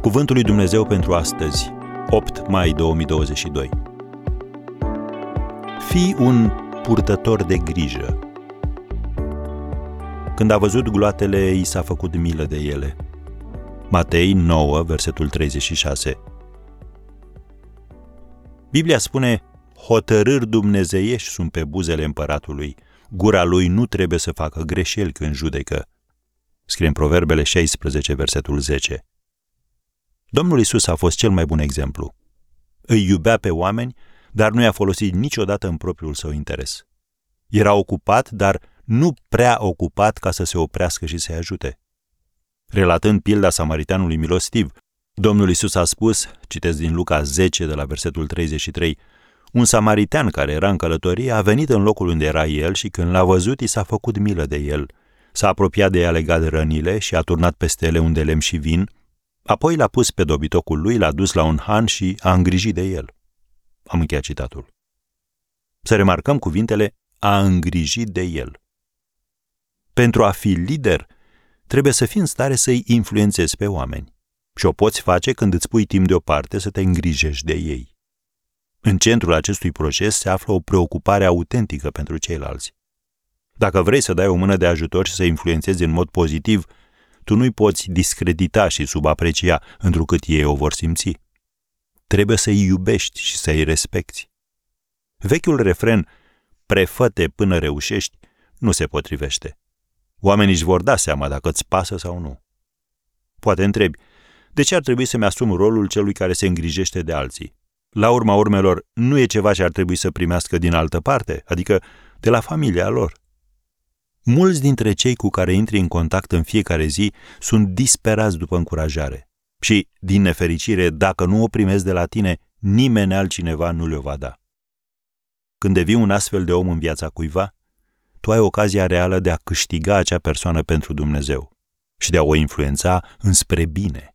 Cuvântul lui Dumnezeu pentru astăzi, 8 mai 2022. Fii un purtător de grijă. Când a văzut gloatele, i s-a făcut milă de ele. Matei 9, versetul 36. Biblia spune, hotărâri dumnezeiești sunt pe buzele împăratului, gura lui nu trebuie să facă greșeli când judecă. Scrie în Proverbele 16, versetul 10. Domnul Isus a fost cel mai bun exemplu. Îi iubea pe oameni, dar nu i-a folosit niciodată în propriul său interes. Era ocupat, dar nu prea ocupat ca să se oprească și să-i ajute. Relatând pilda samaritanului milostiv, Domnul Isus a spus, citesc din Luca 10 de la versetul 33, un samaritan care era în călătorie a venit în locul unde era el și când l-a văzut i s-a făcut milă de el. S-a apropiat de ea legat de rănile și a turnat peste ele unde lemn și vin, apoi l-a pus pe dobitocul lui, l-a dus la un han și a îngrijit de el. Am încheiat citatul. Să remarcăm cuvintele a îngrijit de el. Pentru a fi lider, trebuie să fii în stare să-i influențezi pe oameni. Și o poți face când îți pui timp deoparte să te îngrijești de ei. În centrul acestui proces se află o preocupare autentică pentru ceilalți. Dacă vrei să dai o mână de ajutor și să influențezi în mod pozitiv, tu nu-i poți discredita și subaprecia, întrucât ei o vor simți. Trebuie să-i iubești și să-i respecti. Vechiul refren, prefăte până reușești, nu se potrivește. Oamenii își vor da seama dacă îți pasă sau nu. Poate întrebi, de ce ar trebui să-mi asum rolul celui care se îngrijește de alții? La urma urmelor, nu e ceva ce ar trebui să primească din altă parte, adică de la familia lor. Mulți dintre cei cu care intri în contact în fiecare zi sunt disperați după încurajare. Și, din nefericire, dacă nu o primezi de la tine, nimeni altcineva nu le-o va da. Când devii un astfel de om în viața cuiva, tu ai ocazia reală de a câștiga acea persoană pentru Dumnezeu și de a o influența înspre bine.